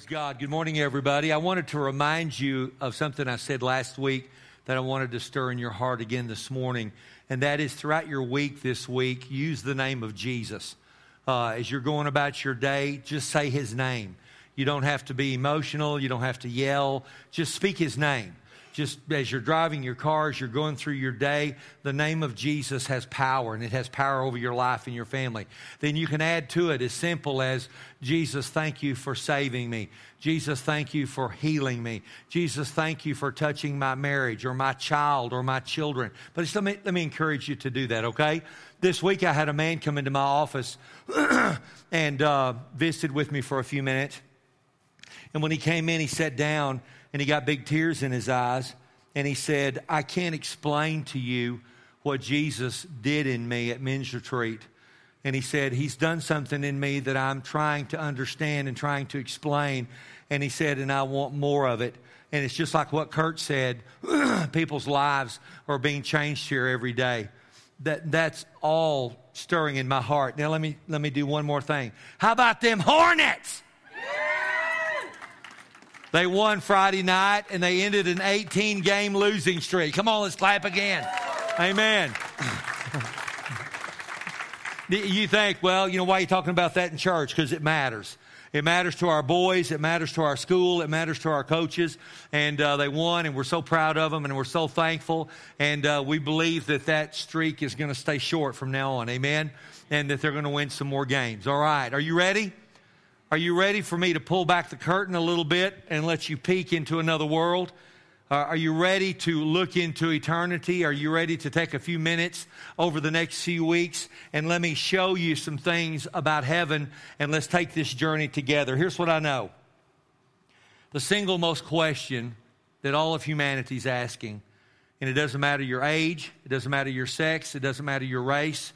Praise God. Good morning, everybody. I wanted to remind you of something I said last week that I wanted to stir in your heart again this morning, and that is throughout your week this week, use the name of Jesus. Uh, as you're going about your day, just say his name. You don't have to be emotional, you don't have to yell, just speak his name just as you're driving your car, as you're going through your day, the name of Jesus has power and it has power over your life and your family. Then you can add to it as simple as Jesus, thank you for saving me. Jesus, thank you for healing me. Jesus, thank you for touching my marriage or my child or my children. But let me, let me encourage you to do that, okay? This week I had a man come into my office and uh, visited with me for a few minutes. And when he came in, he sat down and he got big tears in his eyes. And he said, I can't explain to you what Jesus did in me at men's retreat. And he said, He's done something in me that I'm trying to understand and trying to explain. And he said, And I want more of it. And it's just like what Kurt said people's lives are being changed here every day. That, that's all stirring in my heart. Now, let me, let me do one more thing. How about them Hornets? They won Friday night and they ended an 18 game losing streak. Come on, let's clap again. Amen. you think, well, you know, why are you talking about that in church? Because it matters. It matters to our boys. It matters to our school. It matters to our coaches. And uh, they won, and we're so proud of them, and we're so thankful. And uh, we believe that that streak is going to stay short from now on. Amen. And that they're going to win some more games. All right. Are you ready? Are you ready for me to pull back the curtain a little bit and let you peek into another world? Uh, are you ready to look into eternity? Are you ready to take a few minutes over the next few weeks and let me show you some things about heaven and let's take this journey together? Here's what I know the single most question that all of humanity is asking, and it doesn't matter your age, it doesn't matter your sex, it doesn't matter your race,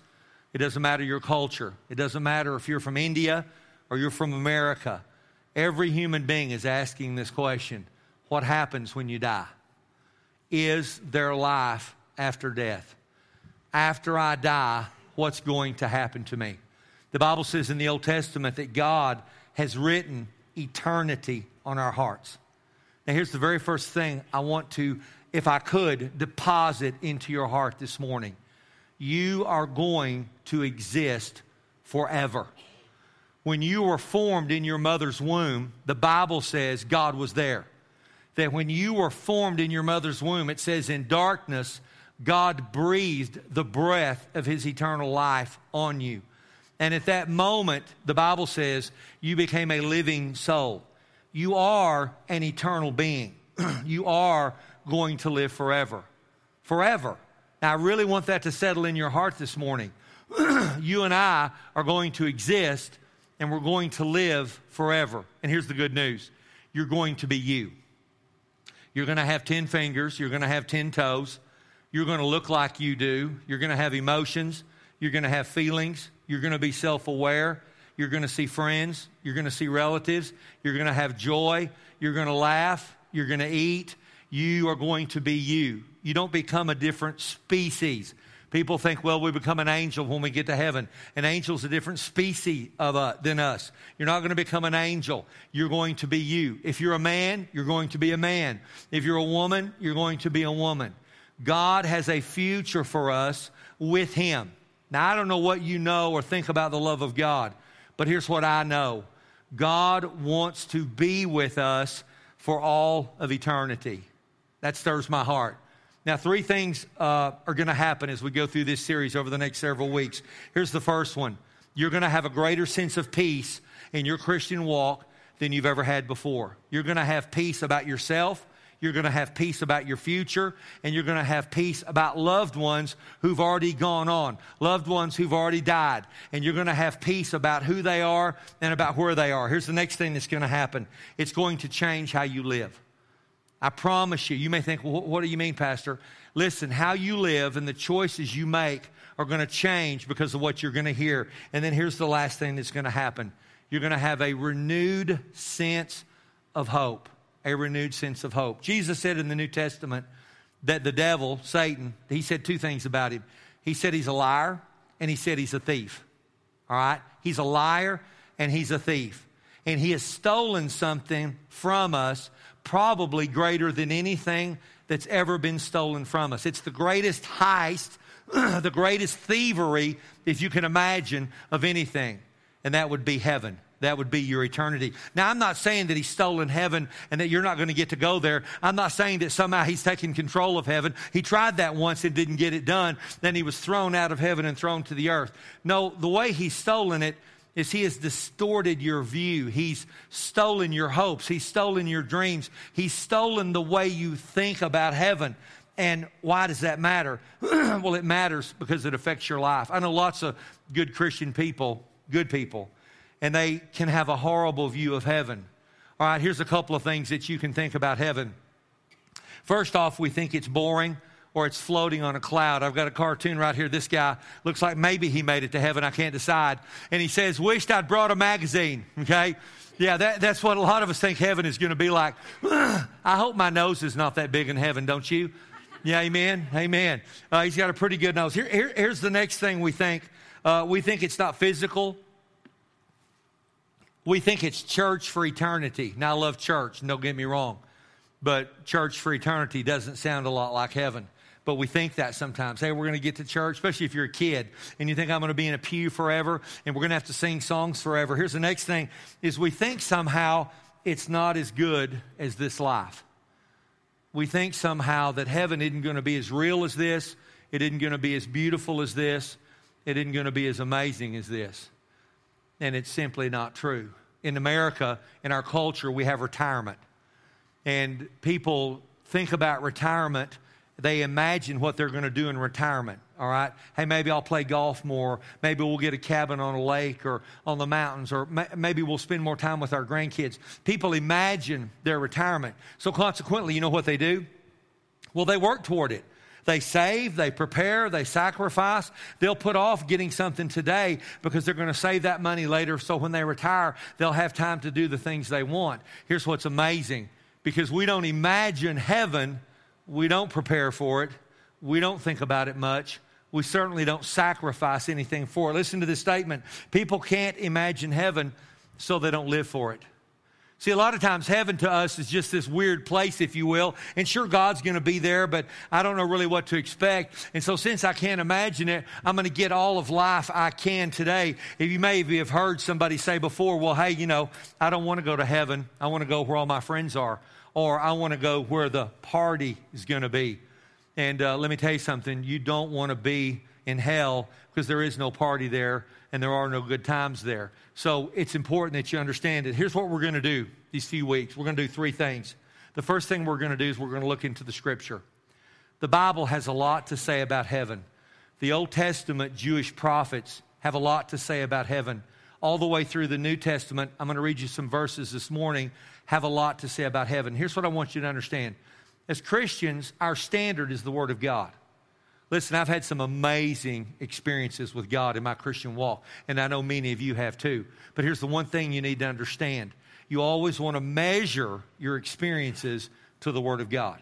it doesn't matter your culture, it doesn't matter if you're from India or you're from America, every human being is asking this question What happens when you die? Is there life after death? After I die, what's going to happen to me? The Bible says in the Old Testament that God has written eternity on our hearts. Now, here's the very first thing I want to, if I could, deposit into your heart this morning. You are going to exist forever. When you were formed in your mother's womb, the Bible says God was there. That when you were formed in your mother's womb, it says in darkness, God breathed the breath of his eternal life on you. And at that moment, the Bible says, you became a living soul. You are an eternal being. you are going to live forever. Forever. Now, I really want that to settle in your heart this morning. you and I are going to exist and we're going to live forever. And here's the good news you're going to be you. You're going to have 10 fingers, you're going to have 10 toes, you're going to look like you do, you're going to have emotions, you're going to have feelings, you're going to be self aware, you're going to see friends, you're going to see relatives, you're going to have joy, you're going to laugh, you're going to eat. You are going to be you. You don't become a different species. People think, well, we become an angel when we get to heaven. An angel's a different species of, uh, than us. You're not going to become an angel. You're going to be you. If you're a man, you're going to be a man. If you're a woman, you're going to be a woman. God has a future for us with Him. Now, I don't know what you know or think about the love of God, but here's what I know God wants to be with us for all of eternity. That stirs my heart. Now, three things uh, are going to happen as we go through this series over the next several weeks. Here's the first one you're going to have a greater sense of peace in your Christian walk than you've ever had before. You're going to have peace about yourself. You're going to have peace about your future, and you're going to have peace about loved ones who've already gone on, loved ones who've already died. And you're going to have peace about who they are and about where they are. Here's the next thing that's going to happen it's going to change how you live. I promise you, you may think, well, what do you mean, Pastor? Listen, how you live and the choices you make are going to change because of what you're going to hear. And then here's the last thing that's going to happen you're going to have a renewed sense of hope. A renewed sense of hope. Jesus said in the New Testament that the devil, Satan, he said two things about him. He said he's a liar and he said he's a thief. All right? He's a liar and he's a thief. and he has stolen something from us, probably greater than anything that's ever been stolen from us. It's the greatest heist, the greatest thievery, if you can imagine, of anything, and that would be heaven. That would be your eternity. Now, I'm not saying that he's stolen heaven and that you're not going to get to go there. I'm not saying that somehow he's taking control of heaven. He tried that once and didn't get it done. Then he was thrown out of heaven and thrown to the earth. No, the way he's stolen it is he has distorted your view. He's stolen your hopes. He's stolen your dreams. He's stolen the way you think about heaven. And why does that matter? well, it matters because it affects your life. I know lots of good Christian people, good people, and they can have a horrible view of heaven. All right, here's a couple of things that you can think about heaven. First off, we think it's boring or it's floating on a cloud. I've got a cartoon right here. This guy looks like maybe he made it to heaven. I can't decide. And he says, Wished I'd brought a magazine. Okay? Yeah, that, that's what a lot of us think heaven is going to be like. I hope my nose is not that big in heaven, don't you? Yeah, amen. Amen. Uh, he's got a pretty good nose. Here, here, here's the next thing we think uh, we think it's not physical. We think it's church for eternity. Now, I love church, don't get me wrong, but church for eternity doesn't sound a lot like heaven but we think that sometimes. Hey, we're going to get to church, especially if you're a kid and you think I'm going to be in a pew forever and we're going to have to sing songs forever. Here's the next thing is we think somehow it's not as good as this life. We think somehow that heaven isn't going to be as real as this. It isn't going to be as beautiful as this. It isn't going to be as amazing as this. And it's simply not true. In America, in our culture, we have retirement. And people think about retirement they imagine what they're going to do in retirement. All right. Hey, maybe I'll play golf more. Maybe we'll get a cabin on a lake or on the mountains, or maybe we'll spend more time with our grandkids. People imagine their retirement. So, consequently, you know what they do? Well, they work toward it. They save, they prepare, they sacrifice. They'll put off getting something today because they're going to save that money later. So, when they retire, they'll have time to do the things they want. Here's what's amazing because we don't imagine heaven we don't prepare for it. We don't think about it much. We certainly don't sacrifice anything for it. Listen to this statement people can't imagine heaven, so they don't live for it. See, a lot of times heaven to us is just this weird place, if you will. And sure, God's going to be there, but I don't know really what to expect. And so, since I can't imagine it, I'm going to get all of life I can today. If you maybe have heard somebody say before, well, hey, you know, I don't want to go to heaven. I want to go where all my friends are or I want to go where the party is going to be. And uh, let me tell you something you don't want to be in hell because there is no party there and there are no good times there. So it's important that you understand it. Here's what we're going to do these few weeks we're going to do three things. The first thing we're going to do is we're going to look into the scripture. The Bible has a lot to say about heaven. The Old Testament Jewish prophets have a lot to say about heaven. All the way through the New Testament, I'm going to read you some verses this morning have a lot to say about heaven. Here's what I want you to understand. As Christians, our standard is the Word of God. Listen, I've had some amazing experiences with God in my Christian walk, and I know many of you have too. But here's the one thing you need to understand you always want to measure your experiences to the Word of God.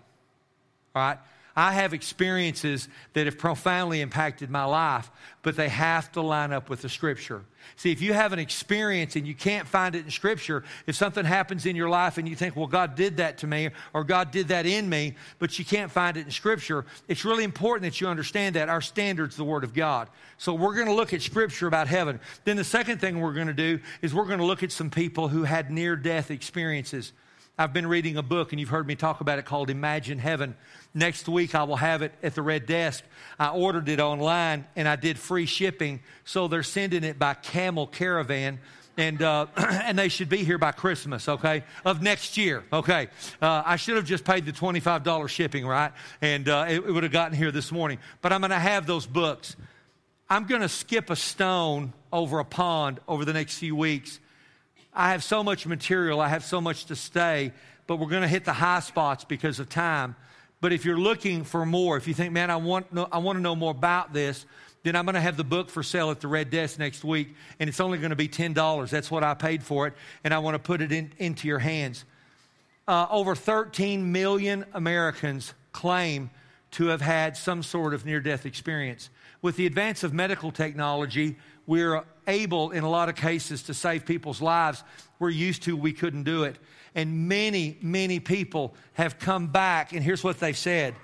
All right? I have experiences that have profoundly impacted my life, but they have to line up with the Scripture. See, if you have an experience and you can't find it in Scripture, if something happens in your life and you think, well, God did that to me or God did that in me, but you can't find it in Scripture, it's really important that you understand that. Our standard's the Word of God. So we're going to look at Scripture about heaven. Then the second thing we're going to do is we're going to look at some people who had near death experiences. I've been reading a book, and you've heard me talk about it called Imagine Heaven. Next week, I will have it at the red desk. I ordered it online, and I did free shipping, so they're sending it by camel caravan. And, uh, and they should be here by Christmas, okay, of next year, okay. Uh, I should have just paid the $25 shipping, right? And uh, it, it would have gotten here this morning. But I'm going to have those books. I'm going to skip a stone over a pond over the next few weeks I have so much material, I have so much to stay, but we're going to hit the high spots because of time. But if you're looking for more, if you think, man, I want, I want to know more about this, then I'm going to have the book for sale at the Red Desk next week, and it's only going to be $10. That's what I paid for it, and I want to put it in, into your hands. Uh, over 13 million Americans claim to have had some sort of near death experience. With the advance of medical technology, we're able, in a lot of cases, to save people's lives. We're used to, we couldn't do it. And many, many people have come back, and here's what they've said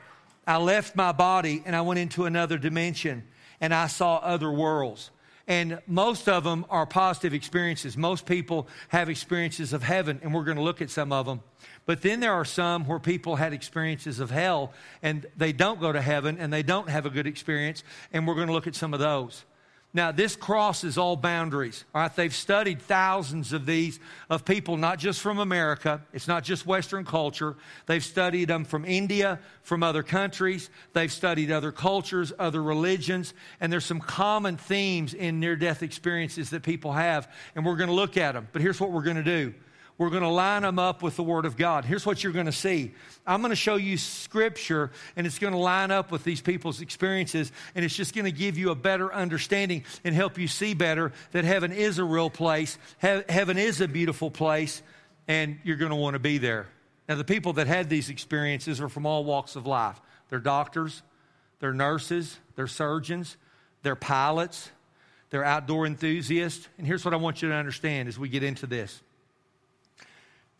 I left my body and I went into another dimension and I saw other worlds. And most of them are positive experiences. Most people have experiences of heaven, and we're going to look at some of them. But then there are some where people had experiences of hell, and they don't go to heaven, and they don't have a good experience, and we're going to look at some of those. Now, this crosses all boundaries. All right, they've studied thousands of these of people, not just from America. It's not just Western culture. They've studied them from India, from other countries. They've studied other cultures, other religions, and there's some common themes in near-death experiences that people have, and we're going to look at them. But here's what we're going to do. We're going to line them up with the Word of God. Here's what you're going to see I'm going to show you Scripture, and it's going to line up with these people's experiences, and it's just going to give you a better understanding and help you see better that heaven is a real place, heaven is a beautiful place, and you're going to want to be there. Now, the people that had these experiences are from all walks of life. They're doctors, they're nurses, they're surgeons, they're pilots, they're outdoor enthusiasts. And here's what I want you to understand as we get into this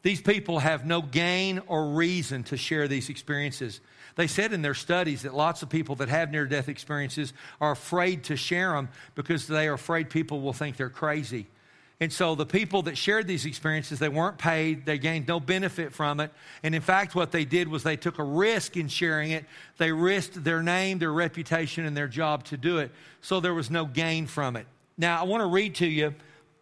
these people have no gain or reason to share these experiences. They said in their studies that lots of people that have near death experiences are afraid to share them because they are afraid people will think they're crazy. And so the people that shared these experiences, they weren't paid, they gained no benefit from it. And in fact, what they did was they took a risk in sharing it. They risked their name, their reputation, and their job to do it. So there was no gain from it. Now, I want to read to you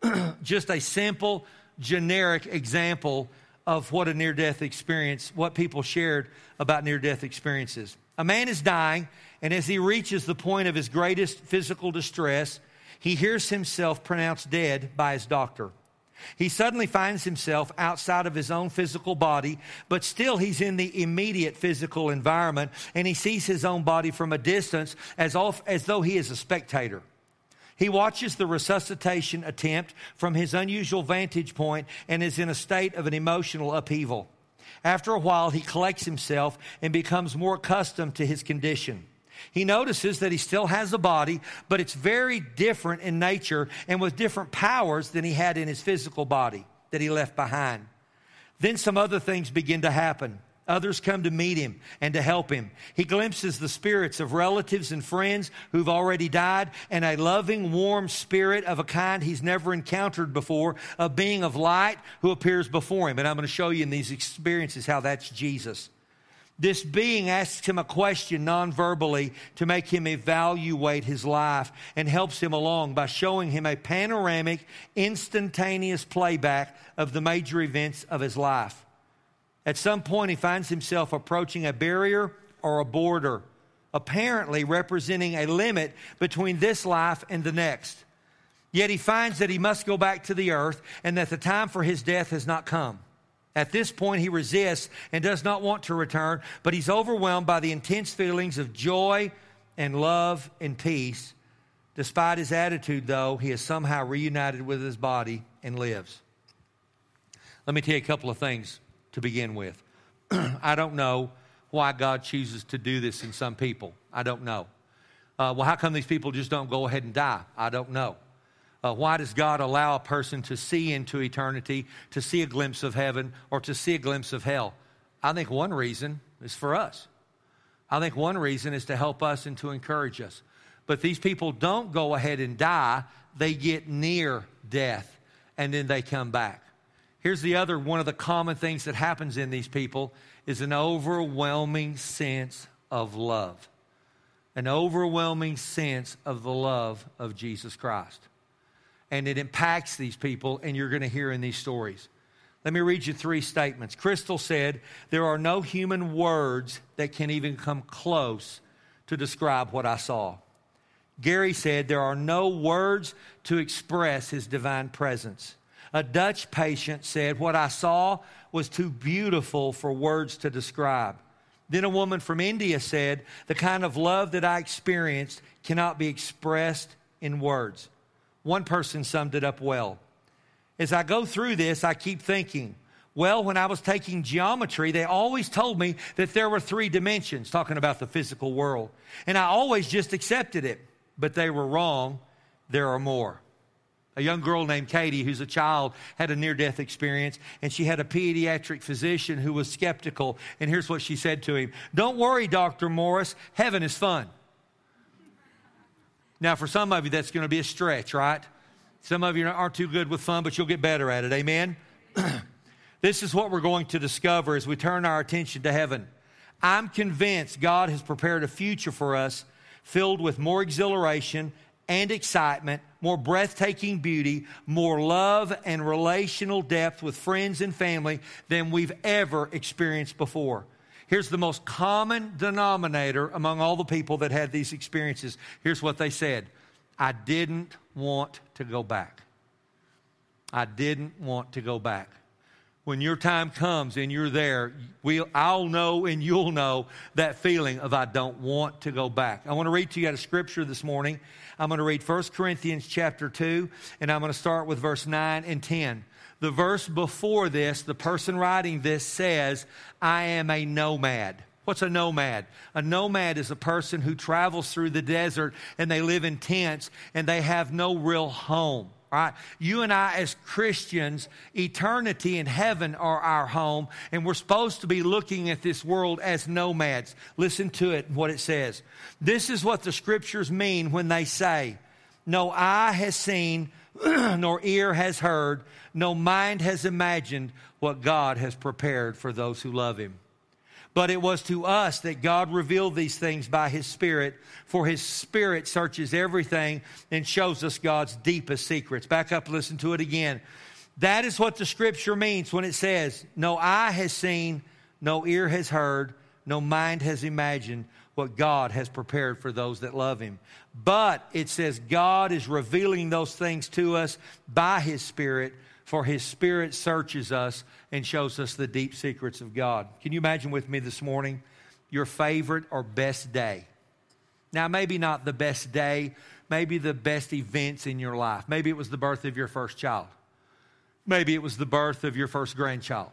just a simple generic example of what a near death experience, what people shared about near death experiences. A man is dying, and as he reaches the point of his greatest physical distress, he hears himself pronounced dead by his doctor. He suddenly finds himself outside of his own physical body, but still he's in the immediate physical environment, and he sees his own body from a distance as, off, as though he is a spectator. He watches the resuscitation attempt from his unusual vantage point and is in a state of an emotional upheaval. After a while, he collects himself and becomes more accustomed to his condition. He notices that he still has a body, but it's very different in nature and with different powers than he had in his physical body that he left behind. Then some other things begin to happen. Others come to meet him and to help him. He glimpses the spirits of relatives and friends who've already died and a loving, warm spirit of a kind he's never encountered before, a being of light who appears before him. And I'm going to show you in these experiences how that's Jesus. This being asks him a question non verbally to make him evaluate his life and helps him along by showing him a panoramic, instantaneous playback of the major events of his life. At some point, he finds himself approaching a barrier or a border, apparently representing a limit between this life and the next. Yet he finds that he must go back to the earth and that the time for his death has not come. At this point, he resists and does not want to return, but he's overwhelmed by the intense feelings of joy and love and peace. Despite his attitude, though, he is somehow reunited with his body and lives. Let me tell you a couple of things to begin with. I don't know why God chooses to do this in some people. I don't know. Uh, well, how come these people just don't go ahead and die? I don't know. Uh, why does God allow a person to see into eternity, to see a glimpse of heaven, or to see a glimpse of hell? I think one reason is for us. I think one reason is to help us and to encourage us. But these people don't go ahead and die, they get near death, and then they come back. Here's the other one of the common things that happens in these people is an overwhelming sense of love. An overwhelming sense of the love of Jesus Christ. And it impacts these people, and you're going to hear in these stories. Let me read you three statements. Crystal said, There are no human words that can even come close to describe what I saw. Gary said, There are no words to express his divine presence. A Dutch patient said, What I saw was too beautiful for words to describe. Then a woman from India said, The kind of love that I experienced cannot be expressed in words. One person summed it up well. As I go through this, I keep thinking, Well, when I was taking geometry, they always told me that there were three dimensions, talking about the physical world. And I always just accepted it. But they were wrong. There are more. A young girl named Katie, who's a child, had a near death experience, and she had a pediatric physician who was skeptical. And here's what she said to him Don't worry, Dr. Morris, heaven is fun. Now, for some of you, that's going to be a stretch, right? Some of you aren't too good with fun, but you'll get better at it. Amen? this is what we're going to discover as we turn our attention to heaven. I'm convinced God has prepared a future for us filled with more exhilaration and excitement, more breathtaking beauty, more love and relational depth with friends and family than we've ever experienced before. Here's the most common denominator among all the people that had these experiences. Here's what they said I didn't want to go back. I didn't want to go back. When your time comes and you're there, we'll, I'll know and you'll know that feeling of I don't want to go back. I want to read to you out of scripture this morning. I'm going to read 1 Corinthians chapter 2, and I'm going to start with verse 9 and 10. The verse before this, the person writing this says, I am a nomad. What's a nomad? A nomad is a person who travels through the desert and they live in tents and they have no real home. Right? You and I, as Christians, eternity in heaven are our home, and we're supposed to be looking at this world as nomads. Listen to it, what it says. This is what the scriptures mean when they say, No eye has seen, nor ear has heard, no mind has imagined what God has prepared for those who love Him. But it was to us that God revealed these things by His Spirit, for His Spirit searches everything and shows us God's deepest secrets. Back up, listen to it again. That is what the Scripture means when it says, No eye has seen, no ear has heard, no mind has imagined what God has prepared for those that love Him. But it says God is revealing those things to us by His Spirit for his spirit searches us and shows us the deep secrets of God. Can you imagine with me this morning your favorite or best day? Now, maybe not the best day, maybe the best events in your life. Maybe it was the birth of your first child. Maybe it was the birth of your first grandchild.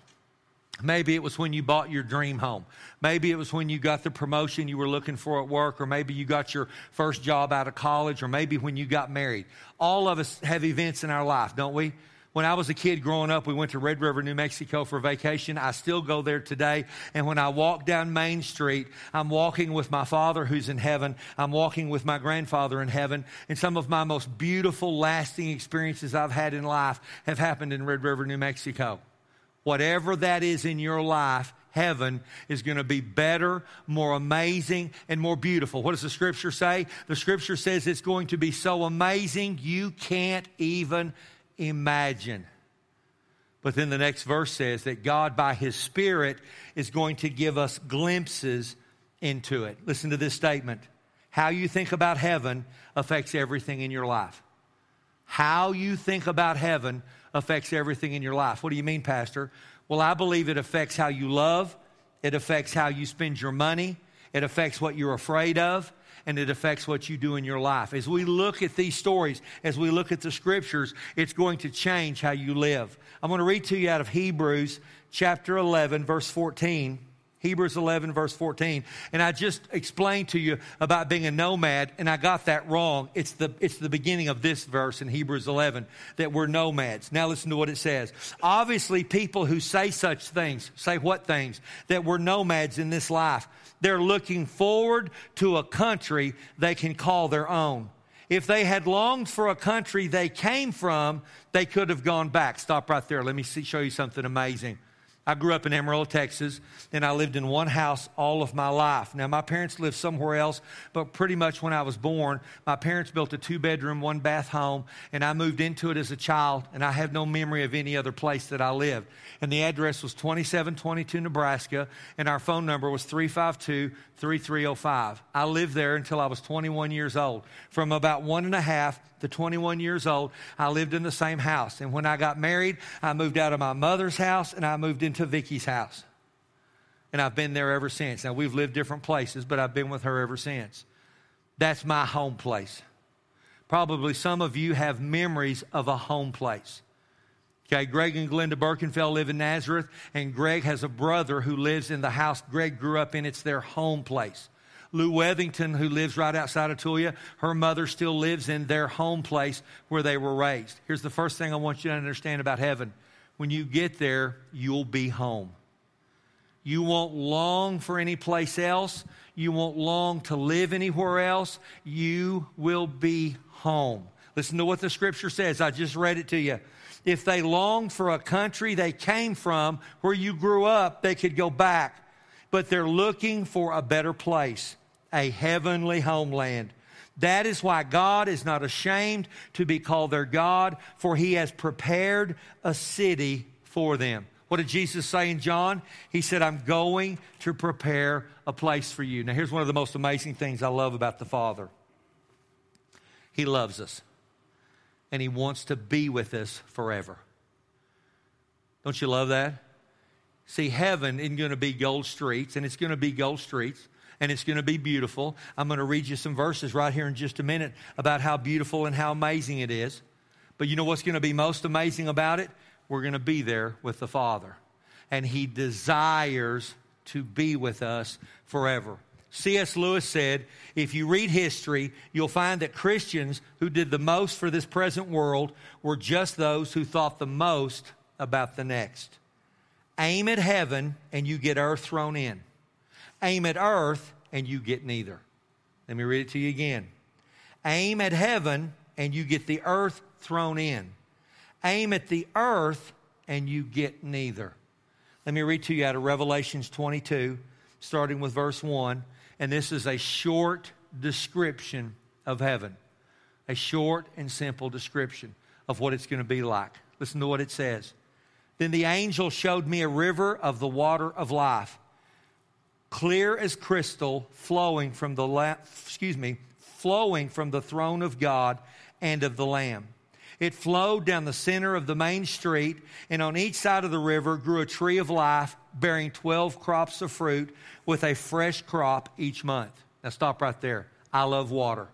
Maybe it was when you bought your dream home. Maybe it was when you got the promotion you were looking for at work, or maybe you got your first job out of college, or maybe when you got married. All of us have events in our life, don't we? When I was a kid growing up, we went to Red River, New Mexico for vacation. I still go there today. And when I walk down Main Street, I'm walking with my father who's in heaven. I'm walking with my grandfather in heaven. And some of my most beautiful, lasting experiences I've had in life have happened in Red River, New Mexico. Whatever that is in your life, heaven is going to be better, more amazing, and more beautiful. What does the scripture say? The scripture says it's going to be so amazing you can't even imagine. But then the next verse says that God, by His Spirit, is going to give us glimpses into it. Listen to this statement How you think about heaven affects everything in your life. How you think about heaven affects everything in your life. What do you mean, Pastor? Well, I believe it affects how you love, it affects how you spend your money, it affects what you're afraid of, and it affects what you do in your life. As we look at these stories, as we look at the scriptures, it's going to change how you live. I'm going to read to you out of Hebrews chapter 11, verse 14. Hebrews 11, verse 14. And I just explained to you about being a nomad, and I got that wrong. It's the, it's the beginning of this verse in Hebrews 11 that we're nomads. Now listen to what it says. Obviously, people who say such things, say what things? That we're nomads in this life. They're looking forward to a country they can call their own. If they had longed for a country they came from, they could have gone back. Stop right there. Let me see, show you something amazing. I grew up in Amarillo, Texas, and I lived in one house all of my life. Now, my parents lived somewhere else, but pretty much when I was born, my parents built a two bedroom, one bath home, and I moved into it as a child, and I have no memory of any other place that I lived. And the address was 2722 Nebraska, and our phone number was 352 3305. I lived there until I was 21 years old. From about one and a half to 21 years old, I lived in the same house. And when I got married, I moved out of my mother's house and I moved into Vicky's house. And I've been there ever since. Now, we've lived different places, but I've been with her ever since. That's my home place. Probably some of you have memories of a home place. Okay, Greg and Glenda Birkenfeld live in Nazareth, and Greg has a brother who lives in the house Greg grew up in. It's their home place. Lou Wethington, who lives right outside of Tulia, her mother still lives in their home place where they were raised. Here's the first thing I want you to understand about heaven when you get there, you'll be home. You won't long for any place else. You won't long to live anywhere else. You will be home. Listen to what the scripture says. I just read it to you. If they longed for a country they came from, where you grew up, they could go back. But they're looking for a better place, a heavenly homeland. That is why God is not ashamed to be called their God, for he has prepared a city for them. What did Jesus say in John? He said, I'm going to prepare a place for you. Now, here's one of the most amazing things I love about the Father He loves us and He wants to be with us forever. Don't you love that? See, heaven isn't going to be gold streets, and it's going to be gold streets, and it's going to be beautiful. I'm going to read you some verses right here in just a minute about how beautiful and how amazing it is. But you know what's going to be most amazing about it? We're going to be there with the Father, and He desires to be with us forever. C.S. Lewis said, if you read history, you'll find that Christians who did the most for this present world were just those who thought the most about the next. Aim at heaven and you get earth thrown in. Aim at earth and you get neither. Let me read it to you again. Aim at heaven and you get the earth thrown in. Aim at the earth and you get neither. Let me read to you out of Revelations 22, starting with verse 1 and this is a short description of heaven. A short and simple description of what it's going to be like. Listen to what it says. Then the angel showed me a river of the water of life, clear as crystal, flowing from the la- excuse me, flowing from the throne of God and of the Lamb. It flowed down the center of the main street, and on each side of the river grew a tree of life bearing 12 crops of fruit with a fresh crop each month. Now, stop right there. I love water.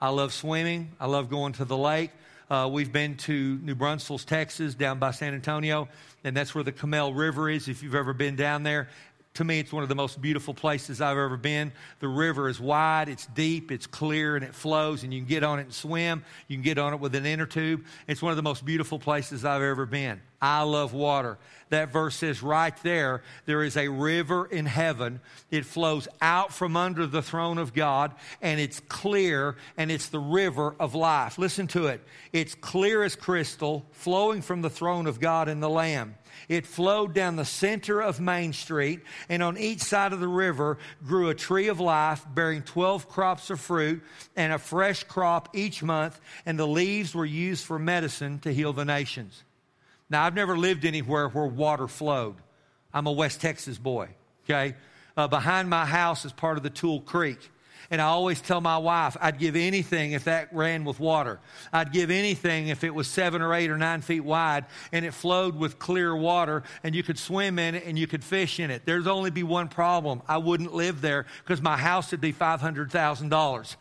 I love swimming. I love going to the lake. Uh, we've been to New Braunfels, Texas, down by San Antonio, and that's where the Comal River is. If you've ever been down there, to me, it's one of the most beautiful places I've ever been. The river is wide, it's deep, it's clear, and it flows, and you can get on it and swim. You can get on it with an inner tube. It's one of the most beautiful places I've ever been. I love water. That verse says right there, there is a river in heaven. It flows out from under the throne of God, and it's clear, and it's the river of life. Listen to it. It's clear as crystal, flowing from the throne of God and the Lamb. It flowed down the center of Main Street, and on each side of the river grew a tree of life bearing 12 crops of fruit and a fresh crop each month, and the leaves were used for medicine to heal the nations. Now, I've never lived anywhere where water flowed. I'm a West Texas boy, okay? Uh, behind my house is part of the Tule Creek. And I always tell my wife, I'd give anything if that ran with water. I'd give anything if it was seven or eight or nine feet wide and it flowed with clear water and you could swim in it and you could fish in it. There's only be one problem. I wouldn't live there because my house would be $500,000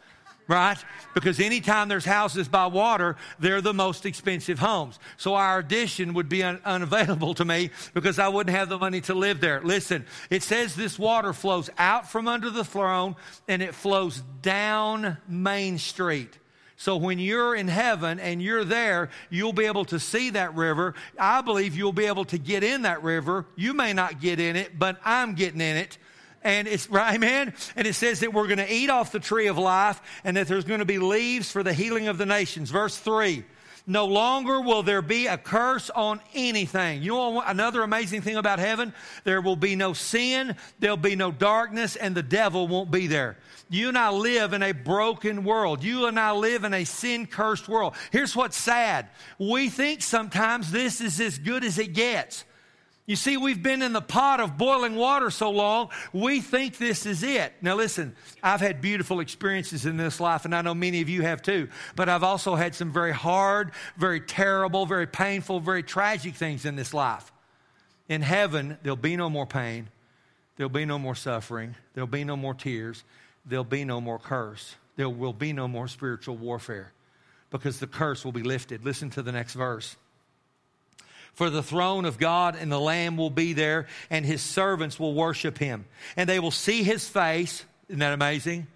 right? Because anytime there's houses by water, they're the most expensive homes. So our addition would be un- unavailable to me because I wouldn't have the money to live there. Listen, it says this water flows out from under the throne and it flows down Main Street. So when you're in heaven and you're there, you'll be able to see that river. I believe you'll be able to get in that river. You may not get in it, but I'm getting in it and it's right, amen. And it says that we're going to eat off the tree of life and that there's going to be leaves for the healing of the nations. Verse 3. No longer will there be a curse on anything. You know another amazing thing about heaven? There will be no sin, there'll be no darkness, and the devil won't be there. You and I live in a broken world. You and I live in a sin cursed world. Here's what's sad. We think sometimes this is as good as it gets. You see, we've been in the pot of boiling water so long, we think this is it. Now, listen, I've had beautiful experiences in this life, and I know many of you have too, but I've also had some very hard, very terrible, very painful, very tragic things in this life. In heaven, there'll be no more pain, there'll be no more suffering, there'll be no more tears, there'll be no more curse, there will be no more spiritual warfare because the curse will be lifted. Listen to the next verse. For the throne of God and the Lamb will be there, and his servants will worship him. And they will see his face. Isn't that amazing?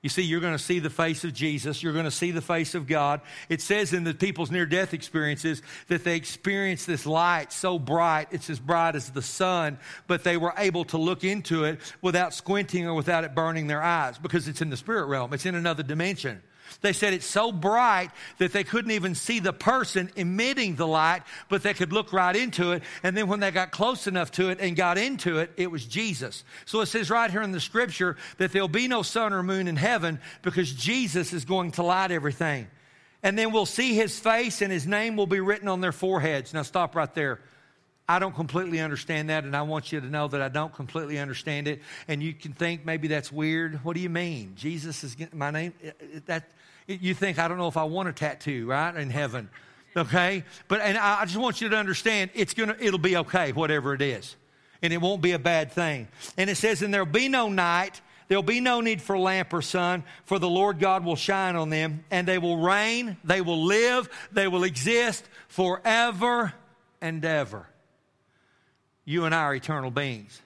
You see, you're going to see the face of Jesus. You're going to see the face of God. It says in the people's near death experiences that they experienced this light so bright, it's as bright as the sun, but they were able to look into it without squinting or without it burning their eyes because it's in the spirit realm, it's in another dimension. They said it's so bright that they couldn't even see the person emitting the light, but they could look right into it. And then when they got close enough to it and got into it, it was Jesus. So it says right here in the scripture that there'll be no sun or moon in heaven because Jesus is going to light everything. And then we'll see his face and his name will be written on their foreheads. Now stop right there. I don't completely understand that, and I want you to know that I don't completely understand it. And you can think maybe that's weird. What do you mean? Jesus is getting my name? That you think, I don't know if I want a tattoo, right, in heaven. Okay? But, and I just want you to understand, it's gonna, it'll be okay, whatever it is. And it won't be a bad thing. And it says, and there'll be no night, there'll be no need for lamp or sun, for the Lord God will shine on them, and they will reign, they will live, they will exist forever and ever. You and I are eternal beings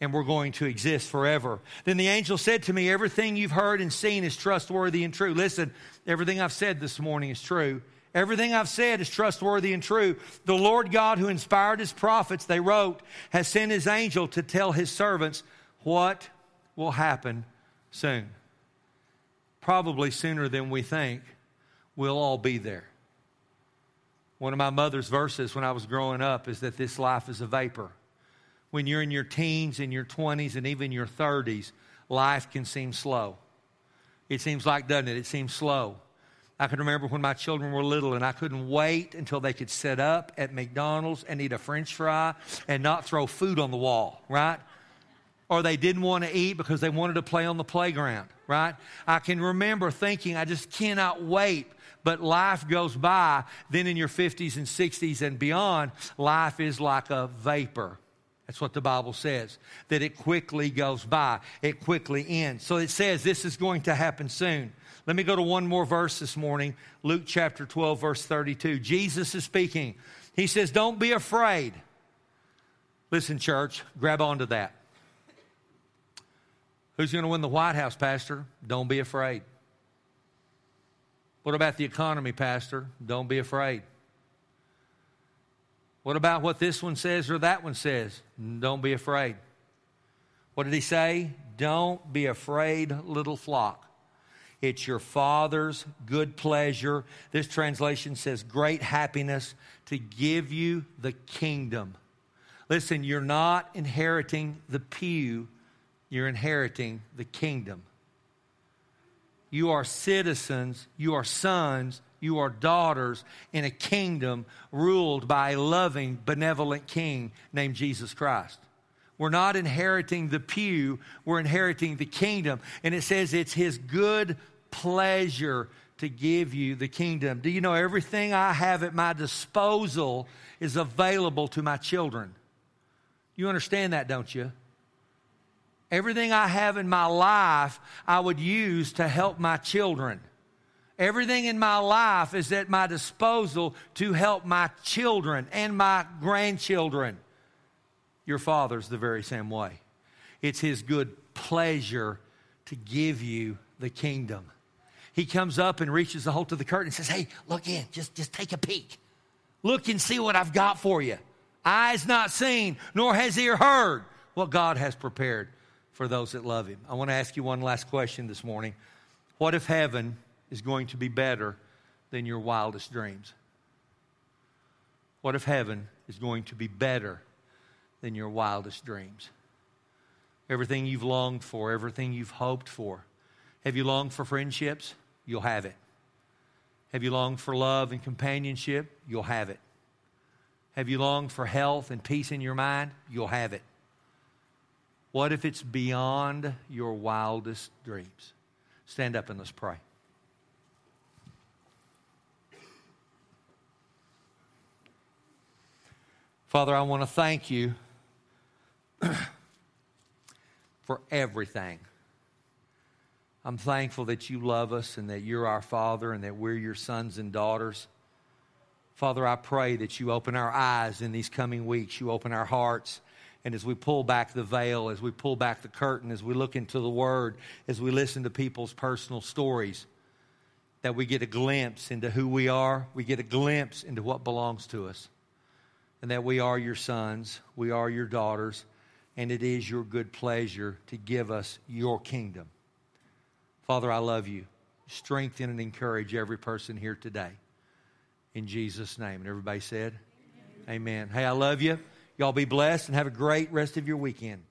and we're going to exist forever. Then the angel said to me, Everything you've heard and seen is trustworthy and true. Listen, everything I've said this morning is true. Everything I've said is trustworthy and true. The Lord God who inspired his prophets, they wrote, has sent his angel to tell his servants what will happen soon. Probably sooner than we think, we'll all be there. One of my mother's verses when I was growing up is that this life is a vapor when you're in your teens and your 20s and even your 30s, life can seem slow. It seems like, doesn't it? It seems slow. I can remember when my children were little and I couldn't wait until they could sit up at McDonald's and eat a french fry and not throw food on the wall, right? Or they didn't want to eat because they wanted to play on the playground, right? I can remember thinking, I just cannot wait. But life goes by. Then in your 50s and 60s and beyond, life is like a vapor. That's what the Bible says, that it quickly goes by, it quickly ends. So it says this is going to happen soon. Let me go to one more verse this morning Luke chapter 12, verse 32. Jesus is speaking. He says, Don't be afraid. Listen, church, grab onto that. Who's going to win the White House, Pastor? Don't be afraid. What about the economy, Pastor? Don't be afraid. What about what this one says or that one says? Don't be afraid. What did he say? Don't be afraid, little flock. It's your Father's good pleasure. This translation says great happiness to give you the kingdom. Listen, you're not inheriting the pew, you're inheriting the kingdom. You are citizens, you are sons, you are daughters in a kingdom ruled by a loving, benevolent king named Jesus Christ. We're not inheriting the pew, we're inheriting the kingdom. And it says it's his good pleasure to give you the kingdom. Do you know everything I have at my disposal is available to my children? You understand that, don't you? Everything I have in my life, I would use to help my children. Everything in my life is at my disposal to help my children and my grandchildren. Your father's the very same way. It's his good pleasure to give you the kingdom. He comes up and reaches the hold of the curtain and says, Hey, look in, just, just take a peek. Look and see what I've got for you. Eyes not seen, nor has ear heard what God has prepared for those that love him. I want to ask you one last question this morning. What if heaven is going to be better than your wildest dreams? What if heaven is going to be better than your wildest dreams? Everything you've longed for, everything you've hoped for. Have you longed for friendships? You'll have it. Have you longed for love and companionship? You'll have it. Have you longed for health and peace in your mind? You'll have it. What if it's beyond your wildest dreams? Stand up and let's pray. Father, I want to thank you for everything. I'm thankful that you love us and that you're our Father and that we're your sons and daughters. Father, I pray that you open our eyes in these coming weeks, you open our hearts. And as we pull back the veil, as we pull back the curtain, as we look into the Word, as we listen to people's personal stories, that we get a glimpse into who we are, we get a glimpse into what belongs to us, and that we are your sons, we are your daughters, and it is your good pleasure to give us your kingdom. Father, I love you. Strengthen and encourage every person here today. In Jesus' name. And everybody said, Amen. Amen. Hey, I love you. Y'all be blessed and have a great rest of your weekend.